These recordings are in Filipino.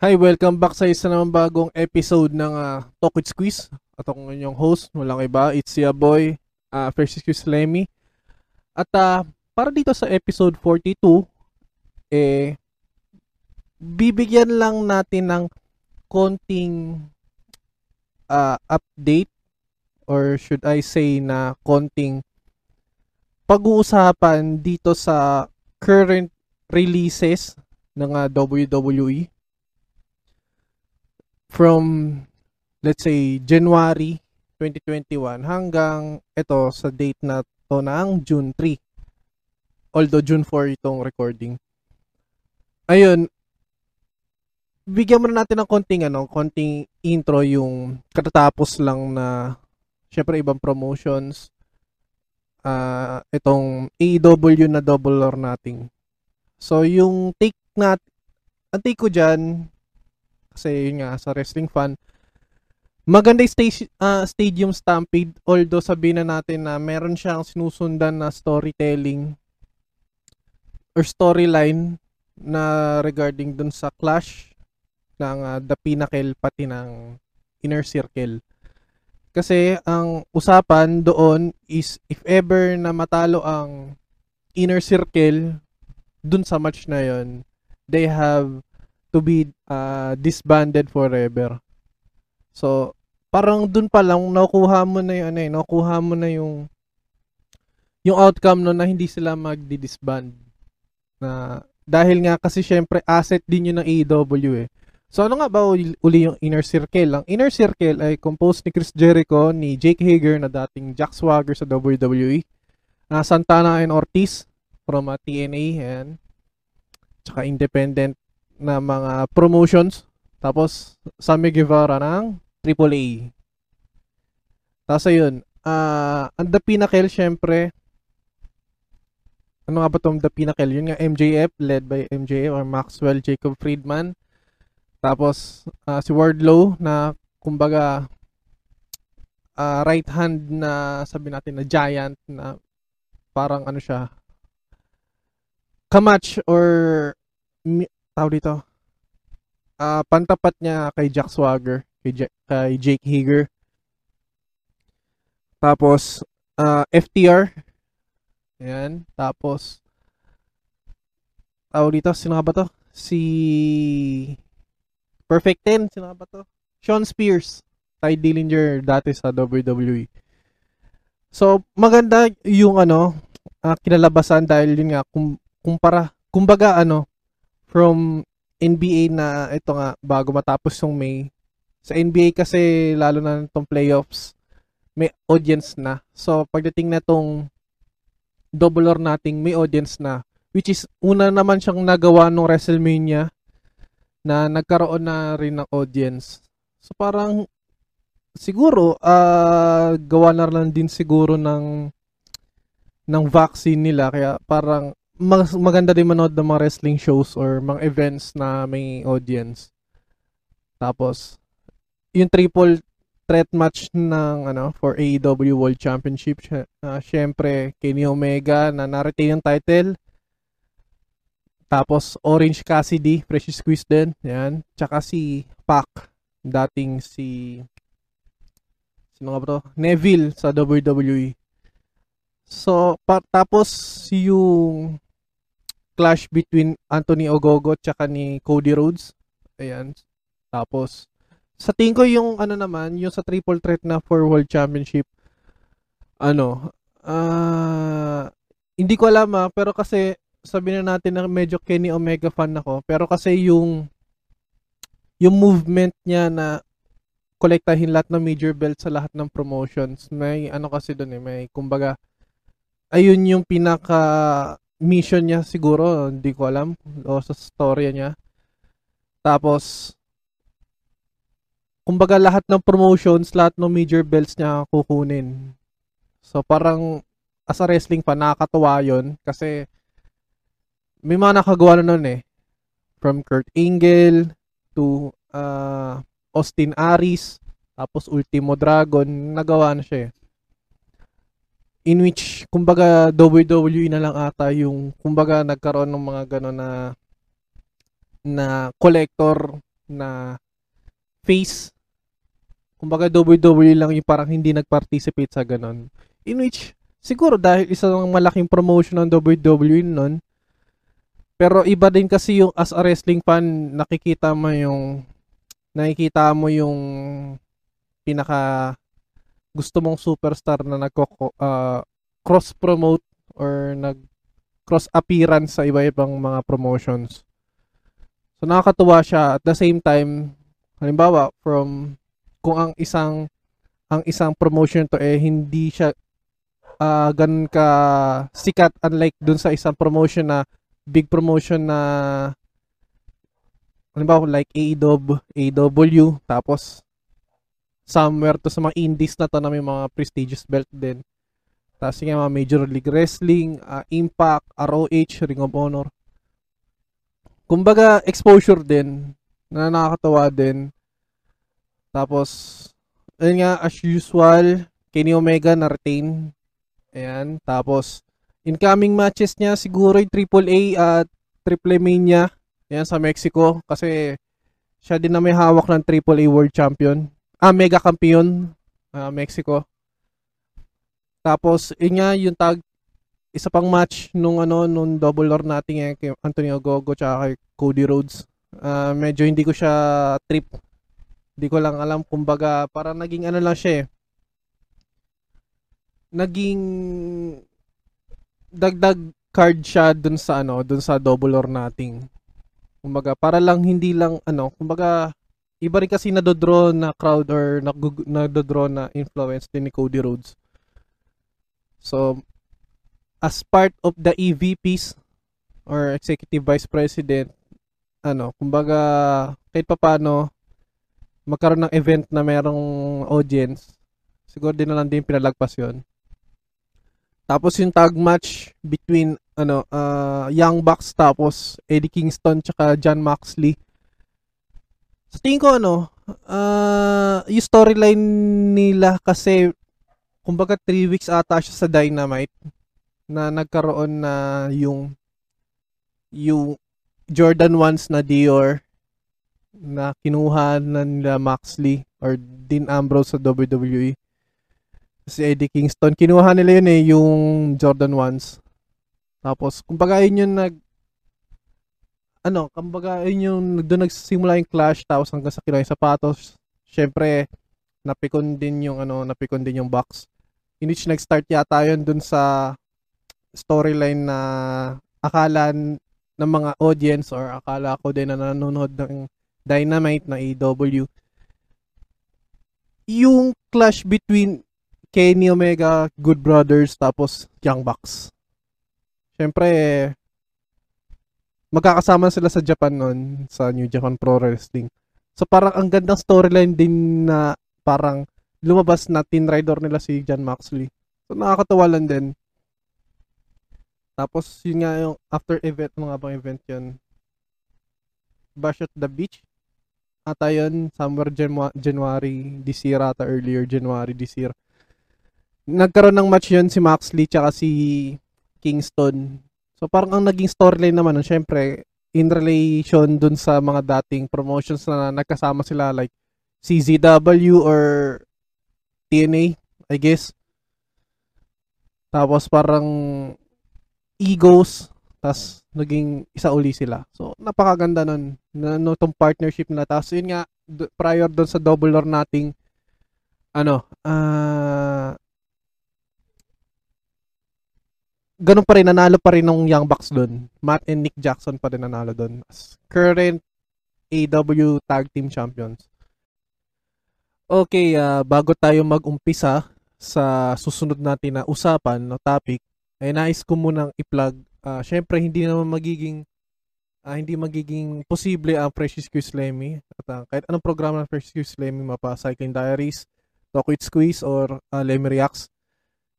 Hi, welcome back sa isa naman bagong episode ng uh, Talk with Squeeze. At ako inyong host, walang iba, it's si boy, uh, First Squeeze Lemmy. At uh, para dito sa episode 42, eh, bibigyan lang natin ng konting uh, update or should I say na konting pag-uusapan dito sa current releases ng uh, WWE from let's say January 2021 hanggang ito sa date na to ng June 3. Although June 4 itong recording. Ayun, bigyan muna natin ng konting ano, konting intro yung katatapos lang na syempre ibang promotions uh, itong AEW na double or nothing. So yung take nat ang take ko diyan kasi yun nga sa wrestling fan maganda yung stage, uh, stadium stampede although sabihin na natin na meron siyang sinusundan na storytelling or storyline na regarding dun sa clash ng uh, The Pinnacle pati ng Inner Circle. Kasi ang usapan doon is if ever na matalo ang Inner Circle dun sa match na yon, they have to be uh, disbanded forever. So, parang dun pa lang nakuha mo na yung ano eh, nakuha mo na yung yung outcome no na hindi sila magdi-disband. Na dahil nga kasi syempre asset din yun ng AEW eh. So ano nga ba uli, yung Inner Circle? Ang Inner Circle ay composed ni Chris Jericho, ni Jake Hager na dating Jack Swagger sa WWE, uh, Santana and Ortiz from uh, TNA and tsaka independent na mga promotions. Tapos, Sammy Guevara ng AAA. Tapos ayun, uh, ang The Pinnacle, syempre, ano nga ba itong The Pinnacle? Yun nga, MJF, led by MJF or Maxwell Jacob Friedman. Tapos, uh, si Wardlow na, kumbaga, uh, right hand na, sabi natin, na giant na parang ano siya, kamatch or tawag dito, uh, pantapat niya kay Jack Swagger, kay, J- kay Jake Hager. Tapos, uh, FTR. Ayan. Tapos, tawag dito, sino ba to? Si Perfect 10, sino ba to? Sean Spears. Ty Dillinger dati sa WWE. So, maganda yung ano, uh, kinalabasan dahil yun nga, kum, kumpara, kumbaga ano, from NBA na ito nga bago matapos yung May. Sa NBA kasi lalo na itong playoffs, may audience na. So pagdating na tong double or nothing, may audience na. Which is una naman siyang nagawa nung WrestleMania na nagkaroon na rin ng audience. So parang siguro uh, gawa na lang din siguro ng ng vaccine nila kaya parang mas maganda din manood ng mga wrestling shows or mga events na may audience. Tapos, yung triple threat match ng ano for AEW World Championship, uh, syempre Kenny Omega na na-retain yung title. Tapos Orange Cassidy, Fresh Squeeze din, yan. Tsaka si Pac, dating si sino nga ba to? Neville sa WWE. So, pa, tapos yung clash between Anthony Ogogo at ni Cody Rhodes. Ayan. Tapos, sa tingin ko yung ano naman, yung sa triple threat na for World Championship, ano, uh, hindi ko alam ah, pero kasi sabi na natin na medyo Kenny Omega fan ako, pero kasi yung yung movement niya na kolektahin lahat ng major belt sa lahat ng promotions, may ano kasi doon eh, may kumbaga ayun yung pinaka mission niya siguro, hindi ko alam, o sa story niya. Tapos, kumbaga lahat ng promotions, lahat ng major belts niya kukunin. So parang as a wrestling fan, nakakatuwa yun kasi may mga nakagawa na nun eh. From Kurt Angle to uh, Austin Aries, tapos Ultimo Dragon, nagawa na siya eh in which kumbaga WWE na lang ata yung kumbaga nagkaroon ng mga gano'n na na collector na face kumbaga WWE lang yung parang hindi nag-participate sa ganon. In which, siguro dahil isa ng malaking promotion ng WWE nun, pero iba din kasi yung as a wrestling fan, nakikita mo yung nakikita mo yung pinaka gusto mong superstar na nagko uh, cross promote or nag cross appearance sa iba-ibang mga promotions. So nakakatuwa siya at the same time halimbawa from kung ang isang ang isang promotion to eh hindi siya uh, ganun ka sikat unlike dun sa isang promotion na big promotion na halimbawa like AEW, AEW tapos somewhere to sa mga indies na to na may mga prestigious belt din. Tapos yung mga Major League Wrestling, uh, Impact, ROH, Ring of Honor. Kumbaga, exposure din na nakakatawa din. Tapos, ayun nga, as usual, Kenny Omega na-retain. Ayan. Tapos, incoming matches niya, siguro yung AAA at Triple Mania. Ayan, sa Mexico. Kasi, siya din na may hawak ng AAA World Champion. Ah, Mega Champion. Uh, Mexico. Tapos, yun nga, yung tag, isa pang match nung ano, nung double or natin eh, kay Antonio Gogo tsaka kay Cody Rhodes. Uh, medyo hindi ko siya trip Di ko lang alam kumbaga para naging ano lang siya eh. Naging dagdag card siya dun sa ano, dun sa double or nothing. Kumbaga para lang hindi lang ano, kumbaga iba rin kasi nadodraw na crowd or nadodraw na influence din ni Cody Rhodes. So, as part of the EVPs or Executive Vice President, ano, kumbaga, kahit pa paano, magkaroon ng event na merong audience, siguro din na lang din pinalagpas yon. Tapos yung tag match between ano uh, Young Bucks tapos Eddie Kingston tsaka John Moxley. Sa tingin ko ano, uh, yung storyline nila kasi kumbaga 3 weeks ata siya sa Dynamite na nagkaroon na yung yung Jordan 1s na Dior na kinuha na nila Maxley or Dean Ambrose sa WWE. Si Eddie Kingston, kinuha nila yun eh, yung Jordan 1s. Tapos, kumbaga yun yung nag, ano, kumbaga yun yung, doon nagsimula yung clash, tapos hanggang sa kinuha yung sapatos. Siyempre, napikon din yung, ano, napikon din yung box. In which nag-start yata yun dun sa storyline na akala ng mga audience or akala ko din na nanonood ng Dynamite na AEW. Yung clash between Kenny Omega, Good Brothers, tapos Young Bucks. Siyempre, magkakasama sila sa Japan noon, sa New Japan Pro Wrestling. So parang ang gandang storyline din na parang lumabas na Teen Rider nila si John Moxley. So nakakatawa lang din. Tapos yun nga yung after event, mga bang event yun? Bash at the Beach ata yun, somewhere Janu- January this year ata, earlier January this year. Nagkaroon ng match yun si Maxley tsaka si Kingston. So parang ang naging storyline naman, no, syempre, in relation dun sa mga dating promotions na nagkasama sila like CZW or TNA, I guess. Tapos parang egos, tapos naging isa uli sila. So napakaganda nun na no, tong partnership na tapos yun nga prior doon sa double or nothing ano uh, ganun pa rin nanalo pa rin ng Young Bucks doon Matt and Nick Jackson pa rin nanalo doon as current AW Tag Team Champions. Okay, uh, bago tayo mag-umpisa sa susunod natin na usapan no topic, ay nais ko munang i-plug. Uh, Syempre, hindi naman magiging uh, hindi magiging posible ang Precious Q Lemmy at uh, kahit anong programa ng Precious Q Lemmy mapa Cycling Diaries, Talk with Squeeze or uh, Lemmy Reacts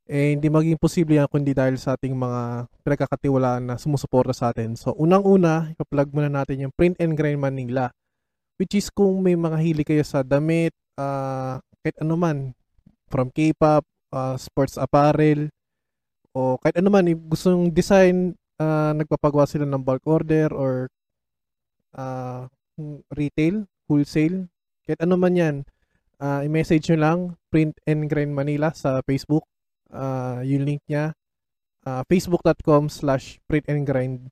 eh hindi magiging posible yan kundi dahil sa ating mga pinagkakatiwalaan na sumusuporta sa atin. So unang-una, ipa-plug muna natin yung Print and Grind Manila which is kung may mga hili kayo sa damit, uh, kahit ano man, from K-pop, uh, sports apparel, o kahit ano man, gusto yung design, uh, nagpapagawa sila ng bulk order or uh, retail, wholesale. Kahit ano man yan, uh, i-message nyo lang, Print and Grind Manila sa Facebook. Uh, yung link niya, uh, facebook.com slash print and grind.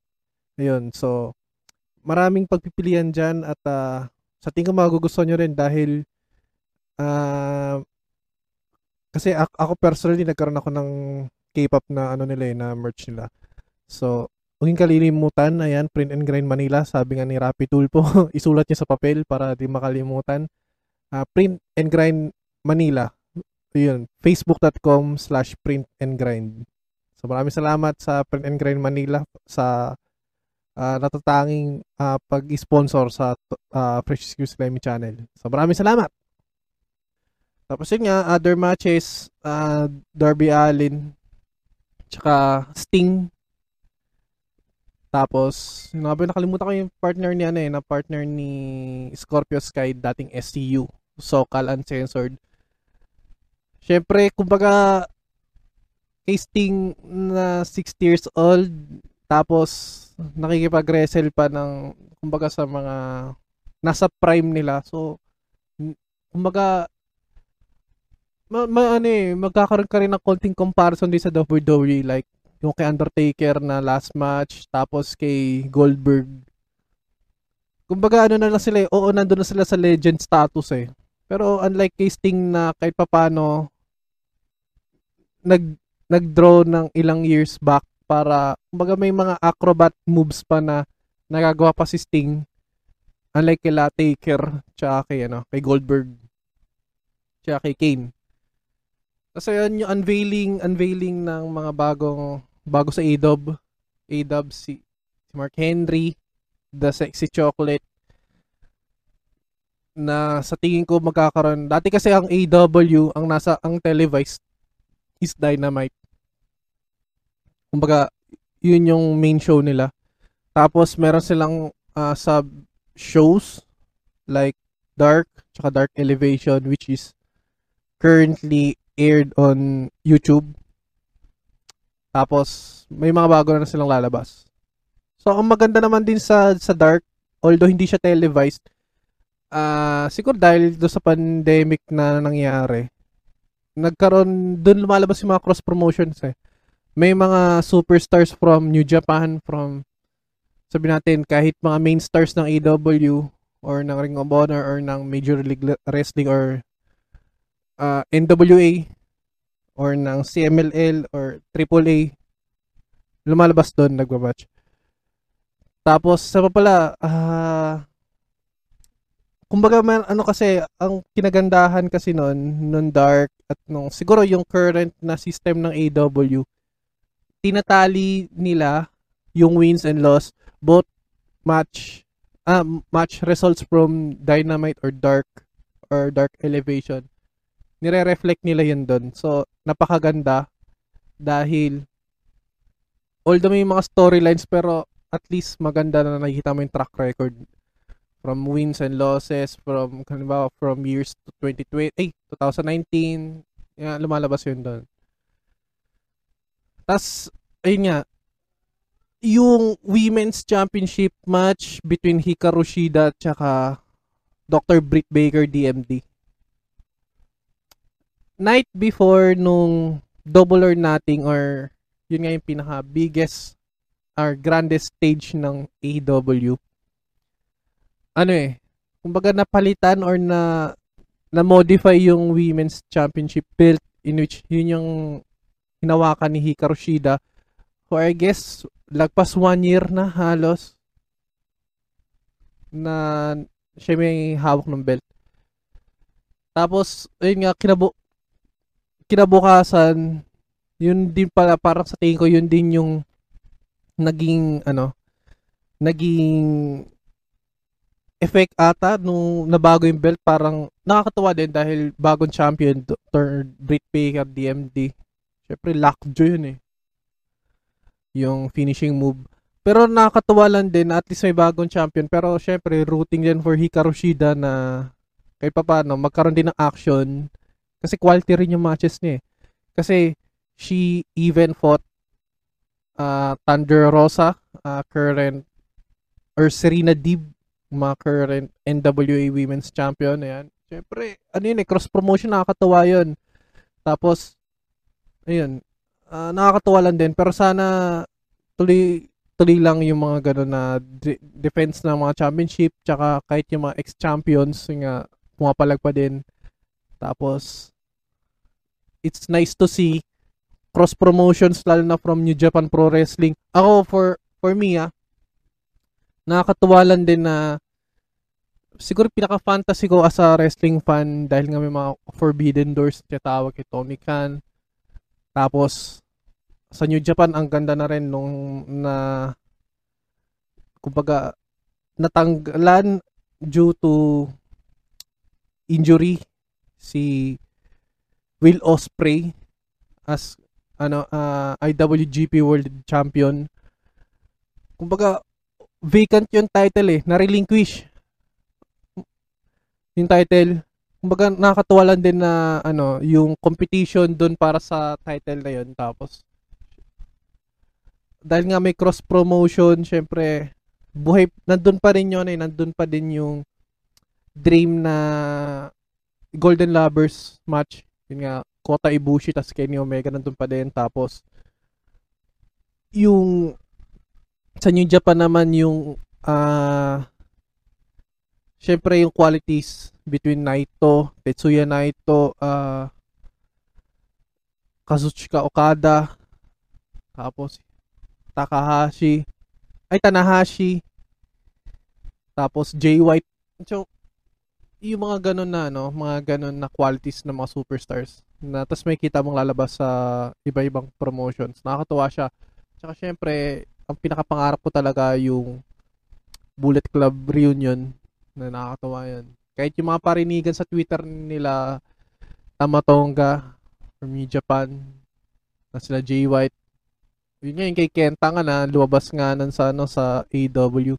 Ayun, so, maraming pagpipilian dyan at uh, sa tingin ko magugustuhan nyo rin dahil uh, kasi ako, personally nagkaroon ako ng K-pop na ano nila eh, na merch nila. So, huwag kalilimutan, ayan, Print and Grind Manila, sabi nga ni Rappi Tulpo, isulat niya sa papel para di makalimutan. Uh, print and Grind Manila, yun, facebook.com slash print and grind. So maraming salamat sa Print and Grind Manila sa uh, natatanging uh, pag-sponsor sa uh, Fresh Skills Lemmy channel. So maraming salamat! Tapos yun nga, other matches, uh, Darby Allin, tsaka Sting. Tapos, yun nga nakalimutan ko yung partner ni ano eh, na partner ni Scorpio Sky, dating SCU, Sokal Uncensored. Siyempre, kumbaga, kay Sting na 60 years old, tapos nakikipag-wrestle pa ng, kumbaga sa mga, nasa prime nila. So, kumbaga, ma, ma ano eh, magkakaroon ka rin ng konting comparison din sa WWE like yung kay Undertaker na last match tapos kay Goldberg. Kumbaga ano na lang sila eh, oo nandoon na sila sa legend status eh. Pero unlike kay Sting na kahit papano nag nag-draw ng ilang years back para kumbaga may mga acrobat moves pa na nagagawa pa si Sting unlike kay Taker tsaka kay ano kay Goldberg tsaka kay Kane kasi yun yung unveiling, unveiling ng mga bagong, bago sa ADOB. ADOB si, si Mark Henry, The Sexy Chocolate, na sa tingin ko magkakaroon. Dati kasi ang AW, ang nasa, ang televised is Dynamite. Kumbaga, yun yung main show nila. Tapos meron silang uh, sub shows like Dark, tsaka Dark Elevation which is currently aired on YouTube. Tapos, may mga bago na silang lalabas. So, ang maganda naman din sa, sa Dark, although hindi siya televised, uh, siguro dahil do sa pandemic na nangyari, nagkaroon, doon lumalabas yung mga cross promotions eh. May mga superstars from New Japan, from, sabi natin, kahit mga main stars ng AW, or ng Ring of Honor, or ng Major League Wrestling, or uh, NWA or ng CMLL or AAA lumalabas doon nagbabatch. Tapos sa pa pala uh, kumbaga man, ano kasi ang kinagandahan kasi noon nung dark at nung siguro yung current na system ng AW tinatali nila yung wins and loss both match ah, match results from Dynamite or Dark or Dark Elevation nire-reflect nila yun doon. So, napakaganda dahil although may mga storylines pero at least maganda na nakikita mo yung track record from wins and losses from halimbawa from years to 2020 eh 2019 yan, lumalabas yun doon tas ayun nga yung women's championship match between Hikaru Shida at Dr. Britt Baker DMD night before nung double or nothing or yun nga yung pinaka biggest or grandest stage ng AEW ano eh kumbaga napalitan or na na modify yung women's championship belt in which yun yung hinawakan ni Hikaru Shida who I guess lagpas one year na halos na siya may hawak ng belt. Tapos ayun nga kinabo kinabukasan, yun din pala, parang sa tingin ko, yun din yung naging, ano, naging effect ata nung nabago yung belt, parang nakakatawa din dahil bagong champion, Dr. Britt Baker, DMD. Siyempre, lockjaw yun eh. Yung finishing move. Pero nakakatawa lang din, at least may bagong champion. Pero syempre, rooting din for Hikaru Shida na kahit pa paano, magkaroon din ng action kasi quality rin yung matches niya eh. Kasi she even fought uh, Thunder Rosa, uh, current, or Serena Deeb, mga current NWA Women's Champion. Ayan. Siyempre, ano yun eh, cross-promotion, nakakatawa yun. Tapos, ayun, uh, nakakatawa lang din. Pero sana, tuloy, tuloy lang yung mga gano'n na de- defense ng mga championship, tsaka kahit yung mga ex-champions, yung nga, pumapalag pa din. Tapos, it's nice to see cross promotions lalo na from New Japan Pro Wrestling. Ako for for me ah nakakatuwa lang din na siguro pinaka fantasy ko as a wrestling fan dahil nga may mga forbidden doors na tawag kay Tony Khan. Tapos sa New Japan ang ganda na rin nung na kumbaga natanggalan due to injury si Will Osprey as ano uh, ah, IWGP World Champion. Kumbaga vacant yung title eh, na-relinquish. Yung title. Kumbaga nakakatuwa lang din na ano, yung competition doon para sa title na yun tapos dahil nga may cross promotion, syempre buhay nandun pa rin yun eh, nandun pa din yung dream na Golden Lovers match. Yun nga, Kota Ibushi tas Kenny Omega nandun pa din tapos yung sa New Japan naman yung uh, syempre yung qualities between Naito, Tetsuya Naito, uh, Kazuchika Okada, tapos Takahashi, ay Tanahashi, tapos Jay White. So, yung mga ganun na, no, mga ganun na qualities ng mga superstars na tapos may kita mong lalabas sa iba-ibang promotions. Nakakatuwa siya. Tsaka syempre, ang pinakapangarap ko talaga yung Bullet Club reunion na nakakatuwa yan. Kahit yung mga parinigan sa Twitter nila Tamatonga from New Japan na sila Jay White. Yun nga yung kay Kenta nga na lumabas nga nun sa, ano, sa AW.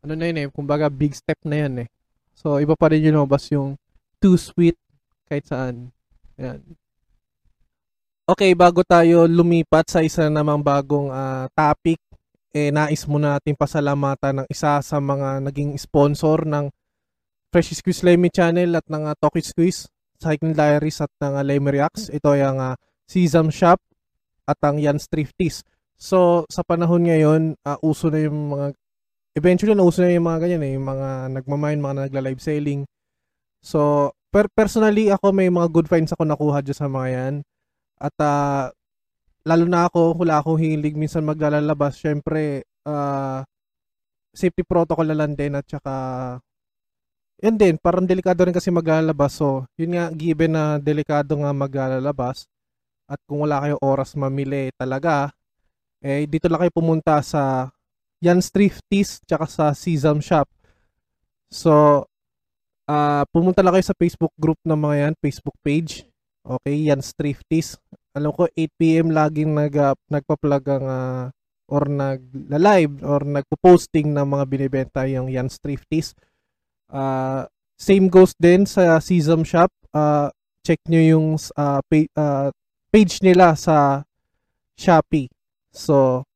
Ano na yun eh, kumbaga big step na yan eh. So, iba pa rin yung lumabas yung too sweet kahit saan. Ayan. Okay, bago tayo lumipat sa isa namang bagong uh, topic, eh nais muna natin pasalamatan ng isa sa mga naging sponsor ng Fresh Squeeze Lemmy Channel at ng uh, Talkie Squeeze, Cycling Diaries at ng uh, Lemmy Reacts. Ito ay ang uh, Sesam Shop at ang Yan Thrifties. So, sa panahon ngayon, uh, uso na yung mga eventually na uso na yung mga ganyan eh, yung mga nagmamine, mga nagla-live selling. So, per personally ako may mga good finds ako nakuha dyan sa mga yan. At uh, lalo na ako, wala akong hilig minsan maglalabas. Syempre, uh, safety protocol na lang din at saka yun din, parang delikado rin kasi maglalabas. So, yun nga, given na delikado nga maglalabas at kung wala kayong oras mamili talaga, eh, dito lang kayo pumunta sa Jan's Thrifties tsaka sa Sesam Shop. So, uh, pumunta lang kayo sa Facebook group ng mga yan, Facebook page. Okay, yan Thrifties. Alam ko 8pm laging nag, uh, nagpa-plug ang uh, or nag-live or nagpo-posting ng mga binibenta yung yan Thrifties. Uh, same goes din sa Sesam Shop. Uh, check nyo yung uh, page, uh, page nila sa Shopee. So,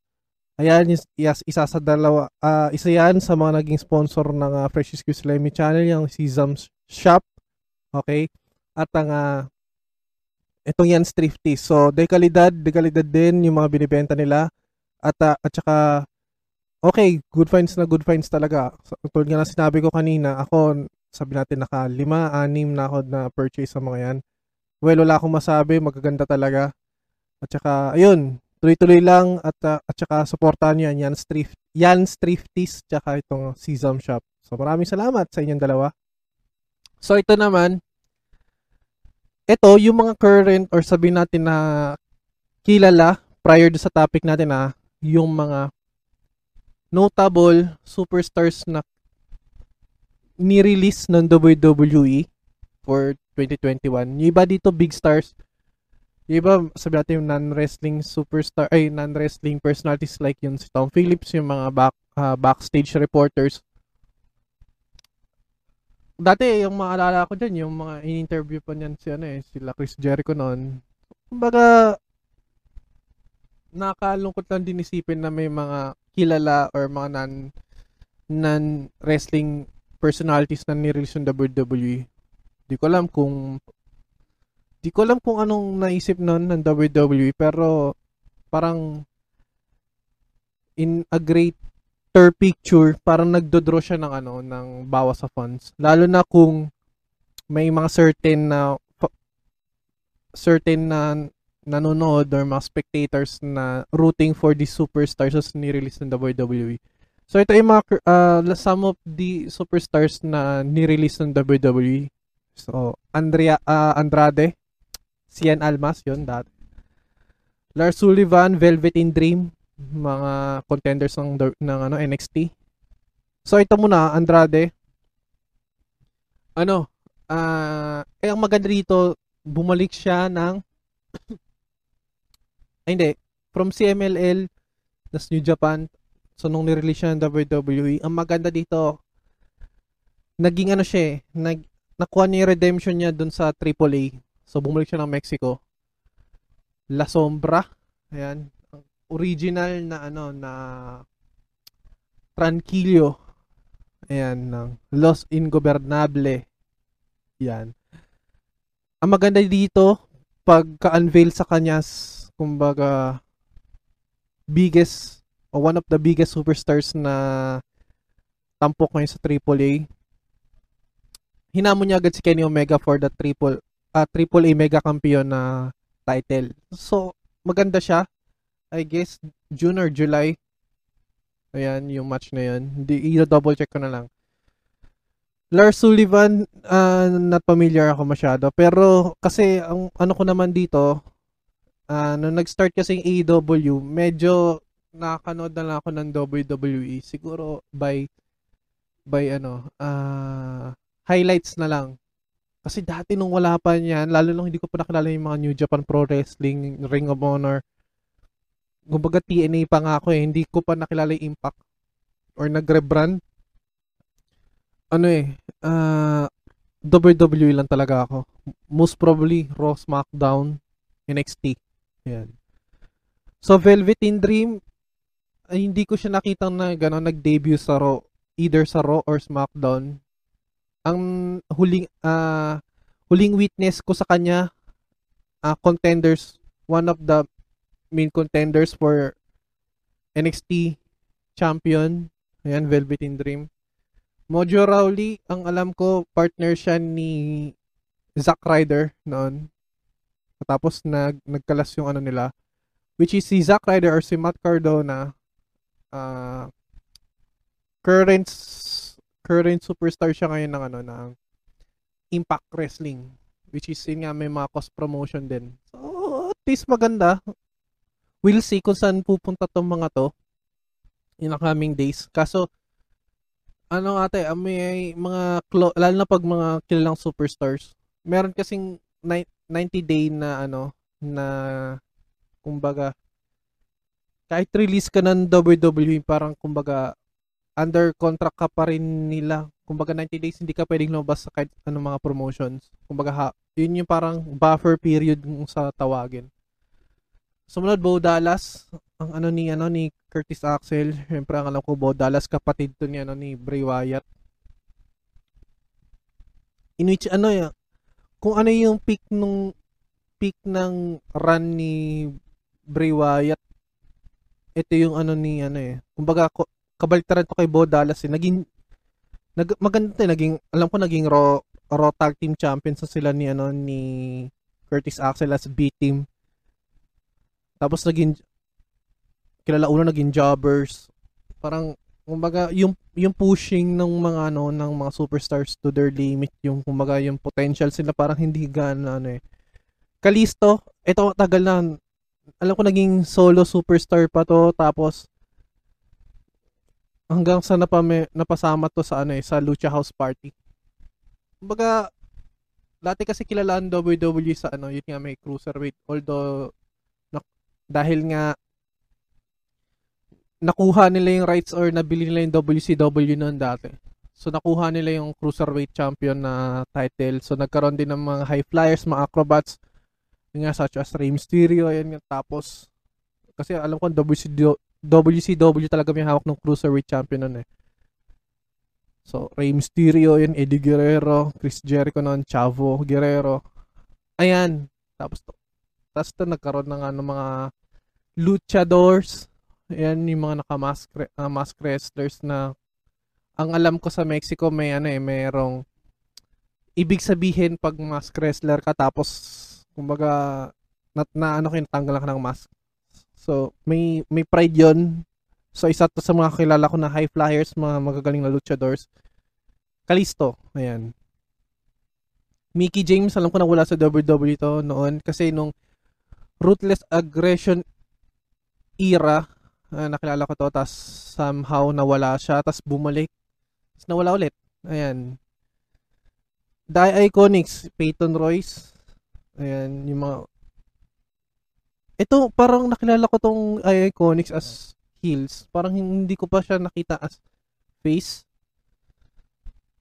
Ayan, yes, isa sa dalawa, uh, isa yan sa mga naging sponsor ng uh, Fresh Excuse Lemmy channel, yung Sesam Shop. Okay? At ang, uh, itong yan Thrifty. So, dekalidad, dekalidad din yung mga binibenta nila. At, uh, at saka, okay, good finds na good finds talaga. So, tulad nga na sinabi ko kanina, ako, sabi natin naka lima, anim na ako na purchase sa mga yan. Well, wala akong masabi, magaganda talaga. At saka, ayun, tuloy-tuloy lang at uh, at saka suportahan niyo yan Thrift yan Thrifties tsaka itong Sesam Shop. So maraming salamat sa inyong dalawa. So ito naman ito yung mga current or sabihin natin na kilala prior sa topic natin na yung mga notable superstars na ni-release ng WWE for 2021. Yung iba dito big stars yung iba, sabi natin yung non-wrestling superstar, ay non-wrestling personalities like yung si Tom Phillips, yung mga back, uh, backstage reporters. Dati, yung maalala ko dyan, yung mga in-interview pa niyan si ano eh, sila Chris Jericho noon. Kumbaga, nakalungkot lang din isipin na may mga kilala or mga non ng wrestling personalities na nirelease ng WWE. Di ko alam kung di ko alam kung anong naisip nun ng WWE pero parang in a greater picture parang nagdodraw siya ng ano ng bawas sa funds lalo na kung may mga certain na certain na nanonood or mga spectators na rooting for the superstars as ni-release ng WWE. So ito yung mga uh, some of the superstars na ni-release ng WWE. So Andrea uh, Andrade, Cien Almas yon dati. Lars Sullivan, Velvet in Dream, mga contenders ng ng ano NXT. So ito muna Andrade. Ano? Ah, uh, eh ang maganda dito, bumalik siya ng ay hindi, from CMLL nas New Japan so nung ni-release siya ng WWE ang maganda dito naging ano siya eh, nag nakuha niya yung redemption niya dun sa AAA so bumalik siya ng Mexico La Sombra ayan original na ano na Tranquillo ayan ng Los Ingobernable yan ang maganda dito pagka-unveil sa kanya kumbaga biggest o one of the biggest superstars na tampok ngayon sa AAA. Hinamon niya agad si Kenny Omega for the triple uh, triple A mega champion na title. So, maganda siya. I guess June or July. Ayan, yung match na yun. Hindi, i-double check ko na lang. Lars Sullivan, uh, not familiar ako masyado. Pero, kasi, ang ano ko naman dito, uh, nung nag-start kasi yung AEW, medyo nakakanood na lang ako ng WWE. Siguro by by ano, uh, highlights na lang. Kasi dati nung wala pa niyan, lalo nung hindi ko pa nakilala yung mga New Japan Pro Wrestling, Ring of Honor, kumbaga TNA pa nga ako eh, hindi ko pa nakilala yung Impact or nag-rebrand. Ano eh, uh, WWE lang talaga ako. Most probably Raw, SmackDown, NXT. Yan. So, Velvet in Dream, ay, hindi ko siya nakita na gano'n nag-debut sa Raw, either sa Raw or SmackDown. Ang huling, uh, huling witness ko sa kanya, uh, contenders, one of the main contenders for NXT champion, ayan, Velvet in Dream. Mojo Rawley, ang alam ko, partner siya ni Zack Ryder noon. Tapos nag nagkalas yung ano nila which is si Zack Ryder or si Matt Cardona uh, current current superstar siya ngayon ng ano ng Impact Wrestling which is yun nga may mga cost promotion din. So at least maganda. We'll see kung saan pupunta tong mga to in the coming days. Kaso ano ate, ah, may mga lalo na pag mga kilalang superstars. Meron kasing 90 day na ano na kumbaga kahit release ka ng WWE parang kumbaga under contract ka pa rin nila kumbaga 90 days hindi ka pwedeng lumabas sa kahit anong mga promotions kumbaga ha, yun yung parang buffer period sa tawagin sumunod Bo Dallas. Ang ano ni ano ni Curtis Axel. Syempre ang alam ko Bo Dallas kapatid to ni ano ni Bray Wyatt. In which ano yung kung ano yung peak nung peak ng run ni Bray Wyatt ito yung ano ni ano eh kumbaga kabaliktaran to kay Bo Dallas eh. naging nag, maganda eh, naging alam ko naging raw raw tag team champions sa sila ni ano ni Curtis Axel as B team tapos naging kilala una naging jobbers. Parang kumbaga yung yung pushing ng mga ano ng mga superstars to their limit yung kumbaga yung potential sila parang hindi gana ano eh. Kalisto ito tagal na alam ko naging solo superstar pa to tapos hanggang sa napame, napasama to sa ano eh sa Lucha House Party. Kumbaga dati kasi kilala ang WWE sa ano yun nga may cruiserweight. Although dahil nga nakuha nila yung rights or nabili nila yung WCW noon dati. So nakuha nila yung cruiserweight champion na title. So nagkaroon din ng mga high flyers, mga acrobats, nga such as Rey Mysterio, ayan nga. Tapos, kasi alam ko WCW, WCW talaga may hawak ng cruiserweight champion noon eh. So, Rey Mysterio, yun, Eddie Guerrero, Chris Jericho noon, Chavo Guerrero. Ayan. Tapos, tapos to nagkaroon ng ano, mga luchadors. Ayan, yung mga naka-mask uh, mask wrestlers na ang alam ko sa Mexico may ano eh, mayroong ibig sabihin pag mask wrestler ka tapos kumbaga na, na ano kinatanggal ka ng mask. So, may may pride 'yon. So, isa to sa mga kilala ko na high flyers, mga magagaling na luchadors. Kalisto, ayan. Mickey James, alam ko na wala sa WWE to noon kasi nung Ruthless Aggression era, uh, nakilala ko to, tas somehow nawala siya, tas bumalik, tas nawala ulit. Ayan. Die Iconics, Peyton Royce. Ayan, yung mga... Ito, parang nakilala ko tong Iconics as heels. Parang hindi ko pa siya nakita as face.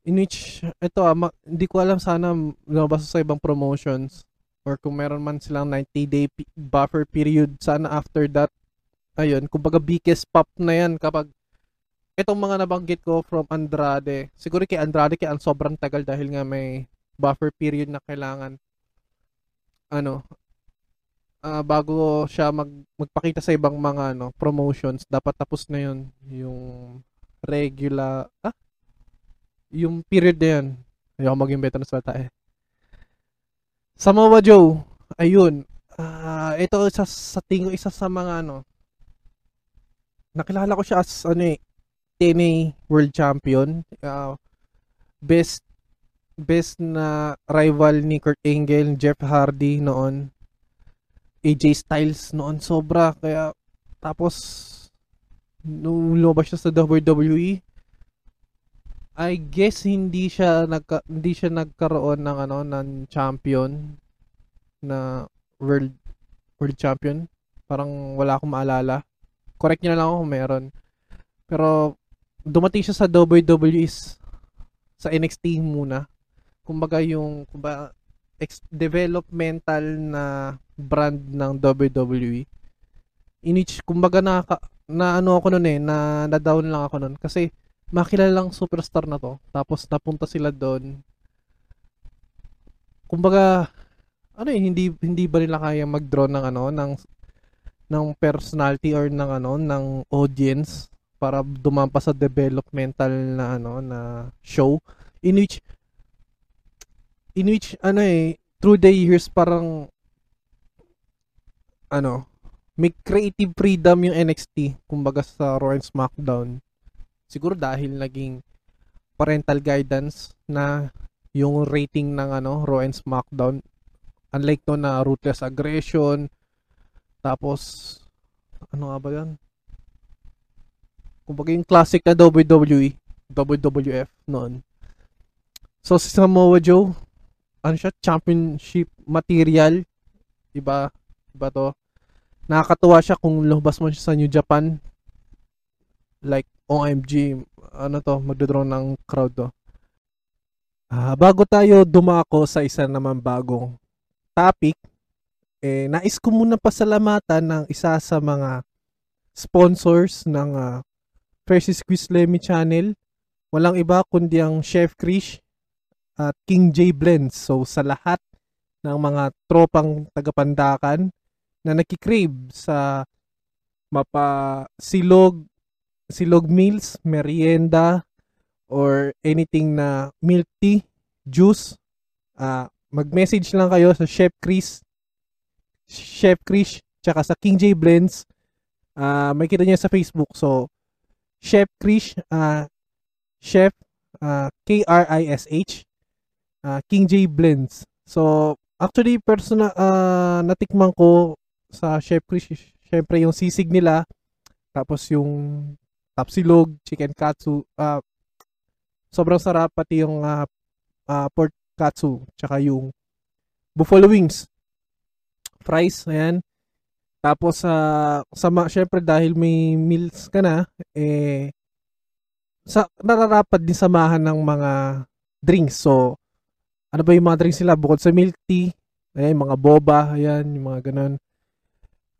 In which, ito ah, ma- hindi ko alam sana lumabas sa ibang promotions or kung meron man silang 90-day p- buffer period, sana after that, ayun, kumbaga biggest pop na yan kapag itong mga nabanggit ko from Andrade, siguro kay Andrade kaya ang sobrang tagal dahil nga may buffer period na kailangan ano uh, bago siya mag magpakita sa ibang mga ano promotions dapat tapos na yun yung regular ah yung period na yun. Ayoko maging beto na salita eh Samoa Joe ayun uh, ito isa sa tingin isa sa mga ano nakilala ko siya as ano eh TNA World Champion. Uh, best best na rival ni Kurt Angle, Jeff Hardy noon. AJ Styles noon sobra kaya tapos nung lumabas siya sa WWE I guess hindi siya nagka, hindi siya nagkaroon ng ano ng champion na world world champion. Parang wala akong maalala. Correct niyo na lang ako kung meron. Pero dumating siya sa WWE sa NXT muna. Kumbaga yung kumbaga ex- developmental na brand ng WWE. In kumbaga na, na ano ako noon eh, na na down lang ako noon kasi makilalang superstar na to. Tapos napunta sila doon. Kumbaga ano eh, hindi hindi ba nila kaya mag-draw ng ano ng ng personality or ng ano ng audience para dumampa sa developmental na ano na show in which in which ano eh through the years parang ano may creative freedom yung NXT kumbaga sa Raw and SmackDown siguro dahil naging parental guidance na yung rating ng ano Raw and SmackDown. Unlike no na ruthless aggression. Tapos ano nga ba yan kumbaga yung classic na WWE, WWF noon. So si Samoa Joe, ano siya, championship material, iba, iba to. Nakakatuwa siya kung lumabas mo siya sa New Japan, like OMG, ano to, magdodraw ng crowd to. Uh, bago tayo dumako sa isa naman bagong topic, eh, nais ko muna pasalamatan ng isa sa mga sponsors ng uh, Fresh Squeeze Lemmy Channel. Walang iba kundi ang Chef Krish at King J Blends. So sa lahat ng mga tropang tagapandakan na nakikrave sa mapa silog silog meals, merienda or anything na milk tea, juice, uh, mag-message lang kayo sa Chef Chris Chef Chris tsaka sa King J Blends. Uh, may kita niya sa Facebook. So, Chef Krish, uh, Chef uh, K-R-I-S-H, uh, King J Blends. So, actually, personal, uh, natikman ko sa Chef Krish, syempre yung sisig nila, tapos yung tapsilog, chicken katsu, uh, sobrang sarap, pati yung uh, uh, pork katsu, tsaka yung buffalo wings, fries, ayan. Tapos sa uh, sama syempre dahil may meals ka na eh sa nararapat din samahan ng mga drinks. So ano ba yung mga drinks nila bukod sa milk tea, ayan, mga boba, ayan, yung mga ganun.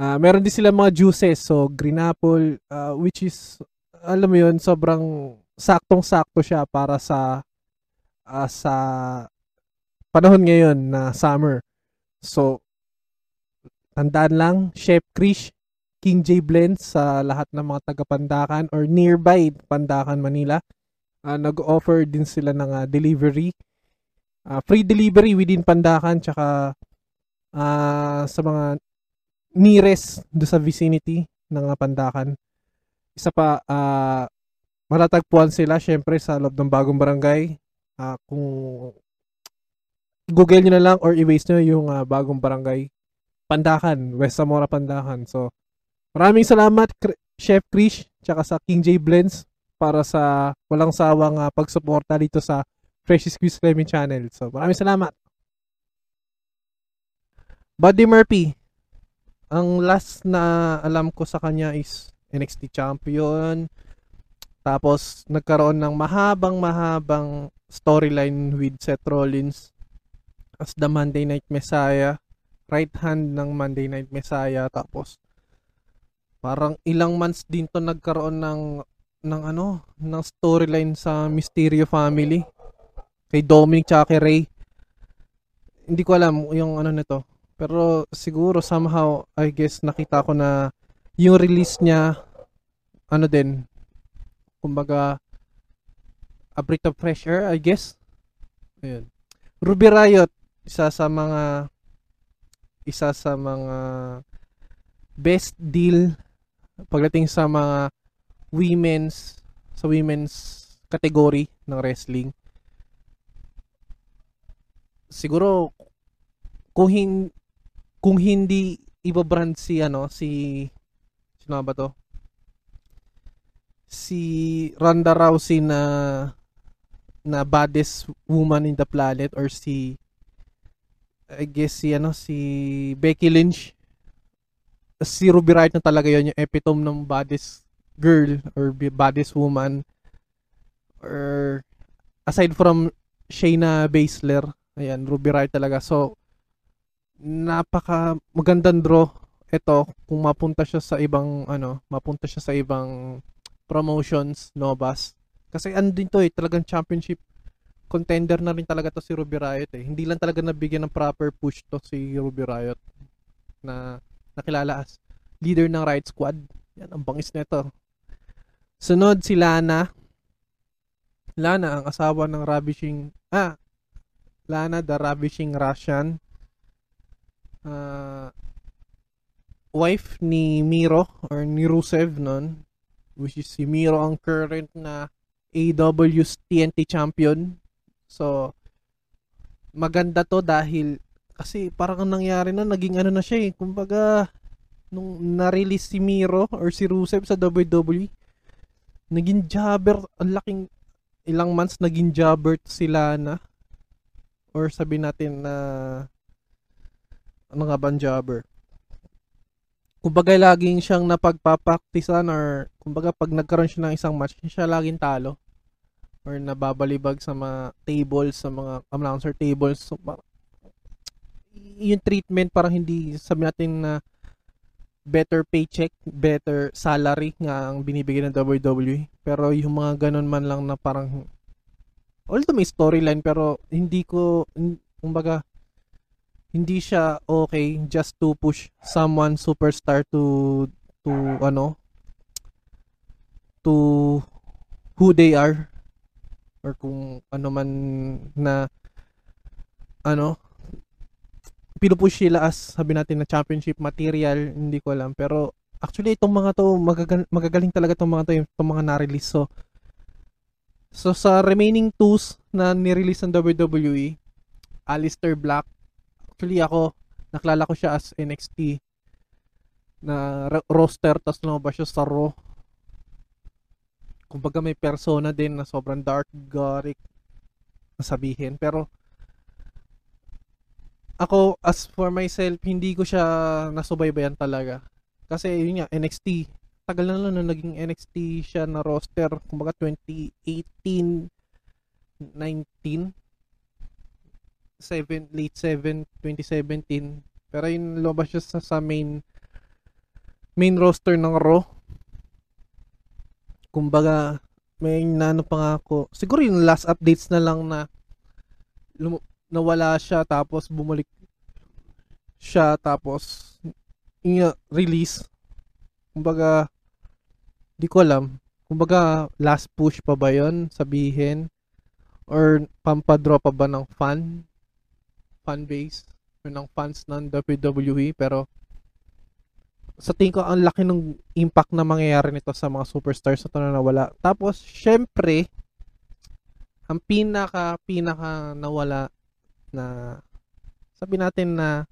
Uh, meron din sila mga juices, so green apple, uh, which is, alam mo yun, sobrang saktong-sakto siya para sa uh, sa panahon ngayon na summer. So, tandaan lang, Chef Krish, King J Blends sa lahat ng mga taga-Pandakan or nearby Pandakan, Manila. Uh, nag-offer din sila ng uh, delivery. Uh, free delivery within Pandakan tsaka uh, sa mga nearest do sa vicinity ng Pandakan. Isa pa, uh, matatagpuan sila syempre sa loob ng bagong barangay. Uh, kung Google nyo na lang or i-waste nyo yung uh, bagong barangay Pandakan, West Zamora Pandakan. So, maraming salamat Chef Krish tsaka sa King J Blends para sa walang sawang uh, pagsuporta dito sa Fresh Squeeze Lemon Channel. So, maraming salamat. Buddy Murphy, ang last na alam ko sa kanya is NXT Champion. Tapos, nagkaroon ng mahabang mahabang storyline with Seth Rollins as the Monday Night Messiah, right hand ng Monday Night Messiah tapos parang ilang months din to nagkaroon ng ng ano, ng storyline sa Mysterio family kay Dominic tsaka Ray. Hindi ko alam yung ano nito. Pero siguro somehow I guess nakita ko na yung release niya ano din kumbaga a breath of fresh air I guess. Ayun. Ruby Riot isa sa mga isa sa mga best deal pagdating sa mga women's sa women's category ng wrestling siguro kung hin, kung hindi iba-brand si ano si sino ba to? Si Ronda Rousey na na baddest woman in the planet or si I guess si ano si Becky Lynch. Si Ruby Riot na talaga yon yung epitome ng baddest girl or baddest woman. Or aside from Shayna Baszler ayan Ruby Riot talaga. So napaka magandang draw ito kung mapunta siya sa ibang ano mapunta siya sa ibang promotions Novas kasi ano din to eh talagang championship contender na rin talaga to si Ruby Riot eh. Hindi lang talaga nabigyan ng proper push to si Ruby Riot na nakilala as leader ng Riot Squad. Yan, ang bangis nito. Sunod si Lana. Lana, ang asawa ng Ravishing, ah, Lana the Ravishing Russian. Uh, wife ni Miro or ni Rusev nun, which is si Miro ang current na AW's TNT champion. So, maganda to dahil kasi parang ang nangyari na naging ano na siya eh. Kumbaga, nung na-release si Miro or si Rusev sa WWE, naging jobber, ang laking ilang months naging jobber sila na. Or sabi natin na ano nga ba jobber kumbaga laging siyang napagpapaktisan or kumbaga pag nagkaroon siya ng isang match siya laging talo or nababalibag sa mga tables, sa mga announcer tables. So, yung treatment parang hindi sabi natin na better paycheck, better salary nga ang binibigay ng WWE. Pero yung mga ganun man lang na parang although may storyline pero hindi ko kumbaga hindi siya okay just to push someone superstar to to ano to who they are. Or kung ano man na ano pinupush sila as sabi natin na championship material hindi ko alam. Pero actually itong mga to magagal- magagaling talaga itong mga to itong mga na-release. So so sa remaining twos na ni-release ng WWE Alistair Black actually ako naklala ko siya as NXT na roster tas lumabas siya sa Raw kumbaga may persona din na sobrang dark, gothic sabihin. Pero ako, as for myself, hindi ko siya nasubaybayan talaga. Kasi yun nga, NXT. Tagal na lang na naging NXT siya na roster. Kumbaga 2018, 19, 7, late 7, 2017. Pero yun, lumabas siya sa, sa main main roster ng Raw kumbaga may nano pa nga ako. Siguro yung last updates na lang na lum- nawala siya tapos bumalik siya tapos yung release. Kumbaga, di ko alam. Kumbaga, last push pa ba yon sabihin? Or pampadro pa ba ng fan? Fan base? Or ng fans ng WWE? Pero, sa tingin ko, ang laki ng impact na mangyayari nito sa mga superstars na ito na nawala. Tapos, syempre, ang pinaka, pinaka nawala na, sabi natin na,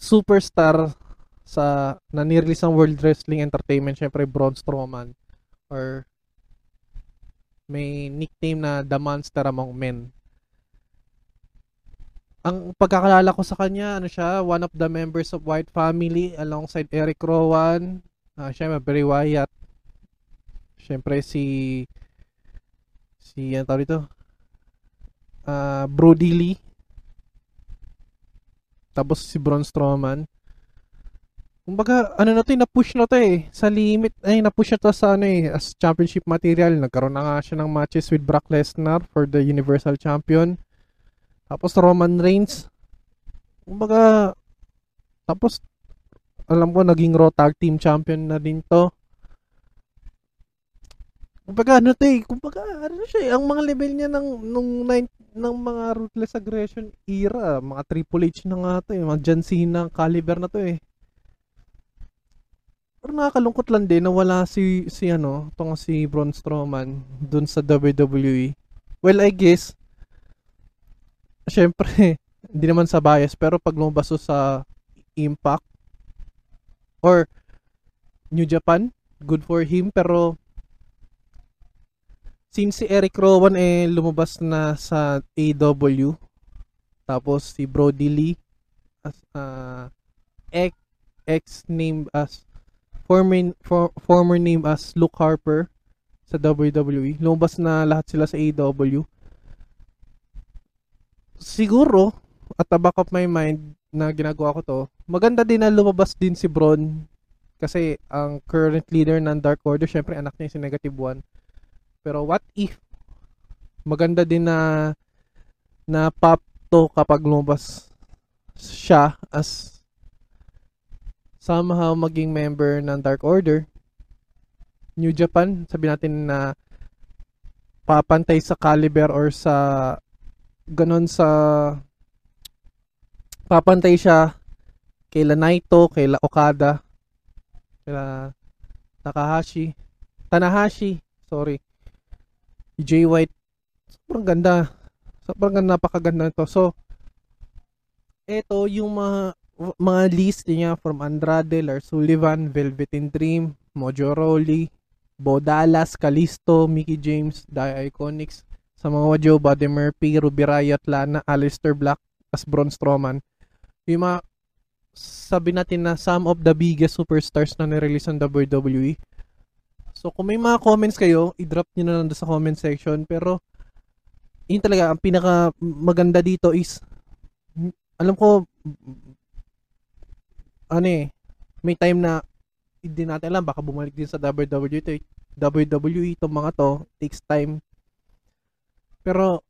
superstar sa na nirelease ng World Wrestling Entertainment, syempre Braun Strowman or may nickname na The Monster Among Men. Ang pagkakalala ko sa kanya, ano siya, one of the members of White Family alongside Eric Rowan, uh, syempre Bray Wyatt, syempre si si ano tawag dito, uh, Brody Lee, tapos si Braun Strowman. Kumbaga, ano na to, na-push na to eh. Sa limit, ay, na-push na to sa ano eh, as championship material. Nagkaroon na nga siya ng matches with Brock Lesnar for the Universal Champion. Tapos Roman Reigns. Kumbaga, tapos, alam ko, naging Raw Tag Team Champion na din to. Kumbaga, ano to eh, kumbaga, ano siya eh, ang mga level niya ng, nung nine, ng mga Ruthless Aggression era, mga Triple H na nga to eh, mga John Cena caliber na to eh. Pero nakakalungkot lang din na wala si si ano, tong si Braun Strowman dun sa WWE. Well, I guess syempre, hindi naman sa bias pero pag lumabas sa Impact or New Japan, good for him pero since si Eric Rowan eh lumabas na sa AW tapos si Brody Lee as uh, ex, ex name as former, for, former name as Luke Harper sa WWE. Lumabas na lahat sila sa AEW. Siguro, at the back of my mind na ginagawa ko to, maganda din na lumabas din si Braun kasi ang current leader ng Dark Order, syempre anak niya si Negative One. Pero what if maganda din na na pop to kapag lumabas siya as somehow maging member ng Dark Order, New Japan, sabi natin na papantay sa caliber or sa ganon sa papantay siya kay Naito, kay Okada, kay Takahashi, Tanahashi, sorry. Jay White, sobrang ganda. Sobrang ganda, napakaganda nito. So, ito yung mga mga list niya from Andrade, Lars Sullivan, Velveteen Dream, Mojo Rawley, Bo Dallas, Kalisto, Mickey James, Die Iconics, sa mga Joe, Buddy Murphy, Ruby Riot, Lana, Alistair Black, as Braun Strowman. Yung mga sabi natin na some of the biggest superstars na nirelease ng WWE. So kung may mga comments kayo, i-drop niyo na lang sa comment section. Pero yun talaga, ang pinaka maganda dito is alam ko ano eh, may time na hindi natin alam, baka bumalik din sa WWE WWE itong mga to, takes time. Pero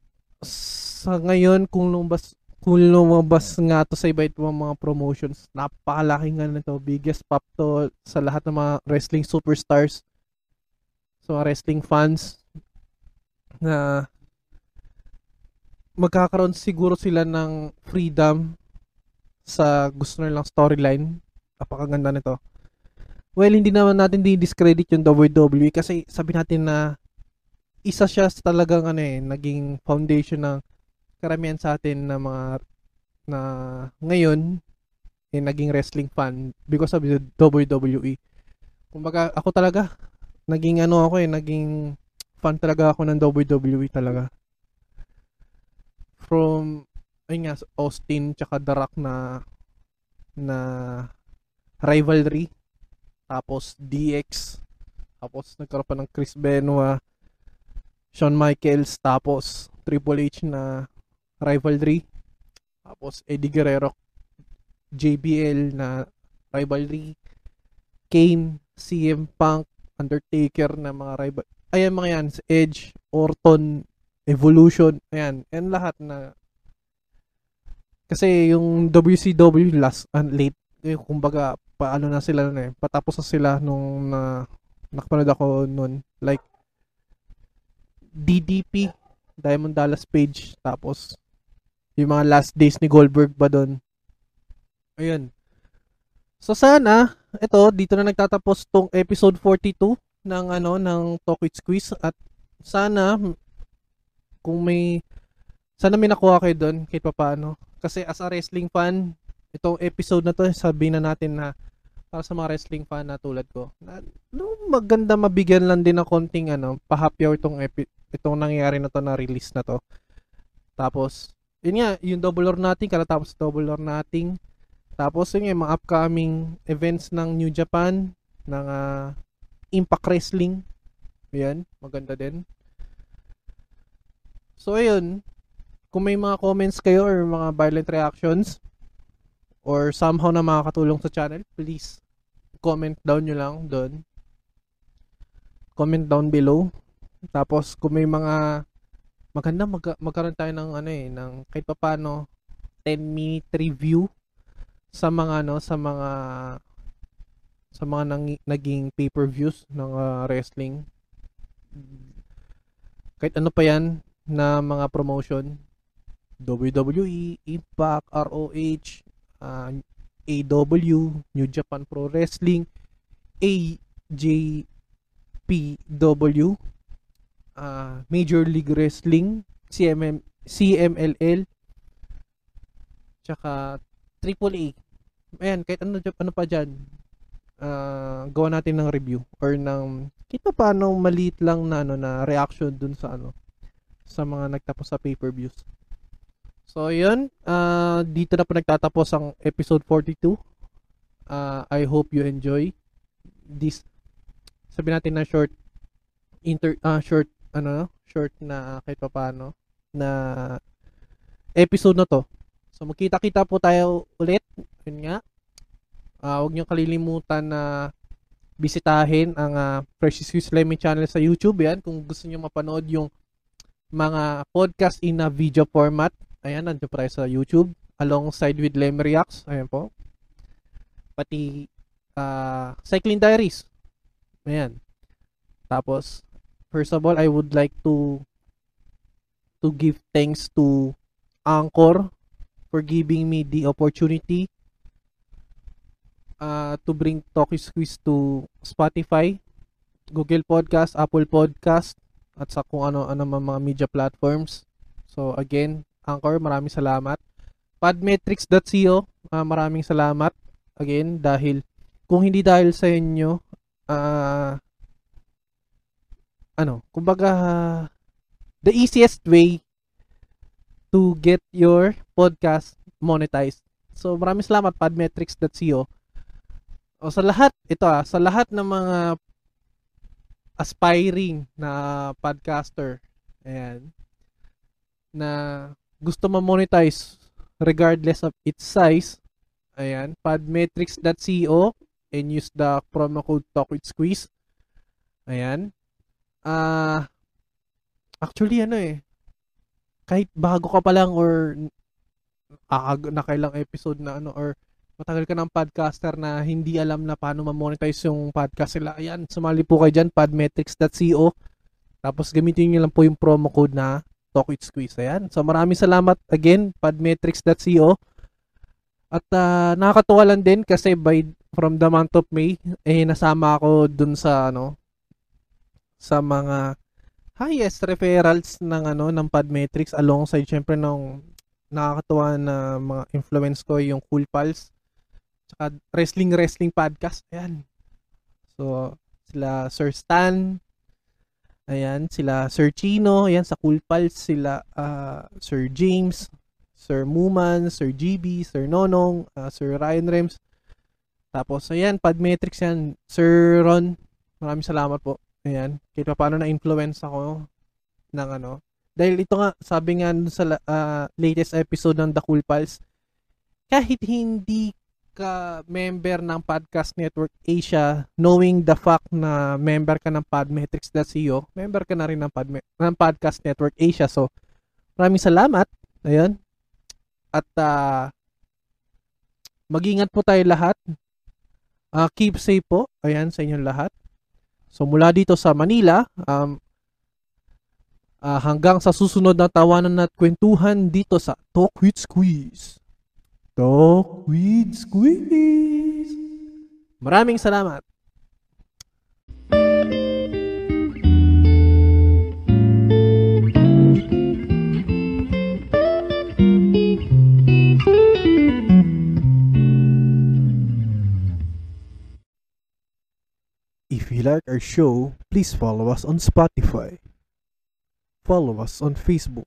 sa ngayon, kung lumabas, kung lumabas nga to sa iba itong mga promotions, napakalaki nga nito, biggest pop to sa lahat ng mga wrestling superstars, mga wrestling fans, na magkakaroon siguro sila ng freedom sa gusto nilang storyline. Napakaganda nito. Well, hindi naman natin di-discredit yung WWE kasi sabi natin na isa siya talagang ano eh, naging foundation ng karamihan sa atin na mga na ngayon eh, naging wrestling fan because of WWE. Kumbaga, ako talaga, naging ano ako eh, naging fan talaga ako ng WWE talaga. From ayun nga, Austin tsaka The Rock na na rivalry. Tapos DX. Tapos nagkaroon pa ng Chris Benoit, Shawn Michaels, tapos Triple H na rivalry. Tapos Eddie Guerrero, JBL na rivalry. Kane, CM Punk, Undertaker na mga rival. Ayan mga yan, Edge, Orton, Evolution, ayan, and lahat na kasi yung WCW last and late, eh, kumbaga paano na sila na eh, patapos na sila nung na nakapanood ako noon like DDP Diamond Dallas Page tapos yung mga last days ni Goldberg ba doon ayun. So sana ito dito na nagtatapos tong episode 42 ng ano ng Talk with Squeeze at sana kung may sana may nakuha kayo doon kahit pa paano kasi as a wrestling fan itong episode na to sabihin na natin na para sa mga wrestling fan na tulad ko. Na, no, maganda mabigyan lang din ng konting ano pahapyaw itong epi- itong nangyayari na to na release na to. Tapos yun nga yung double or nothing kalatapos double or nothing. Tapos yun nga, yung mga upcoming events ng New Japan ng uh, Impact Wrestling. Yan maganda din. So ayun. Kung may mga comments kayo or mga violent reactions or somehow na makakatulong sa channel, please comment down nyo lang doon. Comment down below. Tapos kung may mga maganda mag magkaroon tayo ng ano eh ng kahit pa paano 10 minute review sa mga ano sa mga sa mga nang, naging pay-per-views ng uh, wrestling kahit ano pa yan na mga promotion WWE, Impact, ROH, uh, AW, New Japan Pro Wrestling, AJPW, uh, Major League Wrestling, CMM, CMLL, tsaka AAA. Ayan, kahit ano, ano pa dyan, uh, gawa natin ng review or ng kita paano maliit lang na ano na reaction dun sa ano sa mga nagtapos sa pay-per-views. So, yun. Uh, dito na po nagtatapos ang episode 42. Uh, I hope you enjoy this sabi natin na short inter uh, short ano short na kahit paano na episode na to. So magkita-kita po tayo ulit. Yun nga. Uh, huwag niyo kalilimutan na bisitahin ang uh, Precious Swiss Lemon channel sa YouTube yan kung gusto niyo mapanood yung mga podcast in a video format Ayan, nandiyo pa sa YouTube. Alongside with Lem Reacts. Ayan po. Pati uh, Cycling Diaries. Ayan. Tapos, first of all, I would like to to give thanks to Anchor for giving me the opportunity uh, to bring Talkie Squeeze to Spotify, Google Podcast, Apple Podcast, at sa kung ano-ano mga media platforms. So again, Anchor, maraming salamat. Podmetrics.co, uh, maraming salamat. Again, dahil kung hindi dahil sa inyo, uh, ano, kumbaga, uh, the easiest way to get your podcast monetized. So, maraming salamat, podmetrics.co. O sa lahat, ito ah, sa lahat ng mga aspiring na podcaster, ayan, na gusto ma-monetize regardless of its size, ayan, podmetrics.co and use the promo code TalkWithSqueeze. Ayan. Ah, uh, actually ano eh, kahit bago ka pa lang or ah, nakailang episode na ano or matagal ka ng podcaster na hindi alam na paano ma-monetize yung podcast sila. Ayan, sumali po kayo dyan, podmetrics.co. Tapos gamitin niyo lang po yung promo code na Talk with Squeeze. Ayan. So maraming salamat again, podmetrics.co. At uh, nakakatuwa lang din kasi by from the month of May, eh nasama ako dun sa ano sa mga highest referrals ng ano ng Podmetrics alongside syempre ng nakakatuwa na mga influence ko yung Cool Pals tsaka Wrestling Wrestling Podcast. Ayan. So, sila Sir Stan, Ayan, sila Sir Chino, ayan sa Cool Pals, sila uh, Sir James, Sir Muman, Sir GB, Sir Nonong, uh, Sir Ryan Rems. Tapos, ayan, Podmetrics yan. Sir Ron, maraming salamat po. Ayan, kahit pa paano na-influence ako ng ano. Dahil ito nga, sabi nga sa uh, latest episode ng The Cool Pals, kahit hindi pagka-member ng Podcast Network Asia, knowing the fact na member ka ng Podmetrics.co, member ka na rin ng, Podme- ng Podcast Network Asia. So, maraming salamat. Ayun. At uh, mag-ingat po tayo lahat. Uh, keep safe po. Ayan, sa inyong lahat. So, mula dito sa Manila, um, uh, hanggang sa susunod na tawanan at kwentuhan dito sa Talk with Squeeze. Talk with Squeeze. Maraming salamat. If you like our show, please follow us on Spotify. Follow us on Facebook.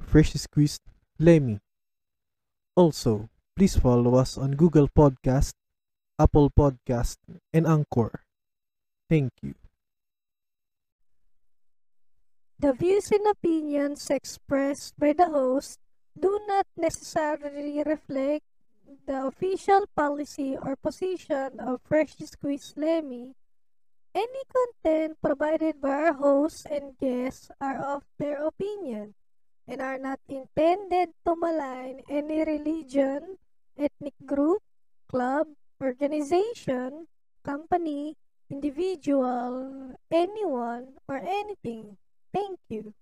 Fresh Squeezed Lemmy. Also, please follow us on Google Podcast, Apple Podcast, and Anchor. Thank you. The views and opinions expressed by the host do not necessarily reflect the official policy or position of Fresh Squeeze Lemmy. Any content provided by our hosts and guests are of their opinion and are not intended to malign any religion, ethnic group, club, organization, company, individual, anyone, or anything. Thank you.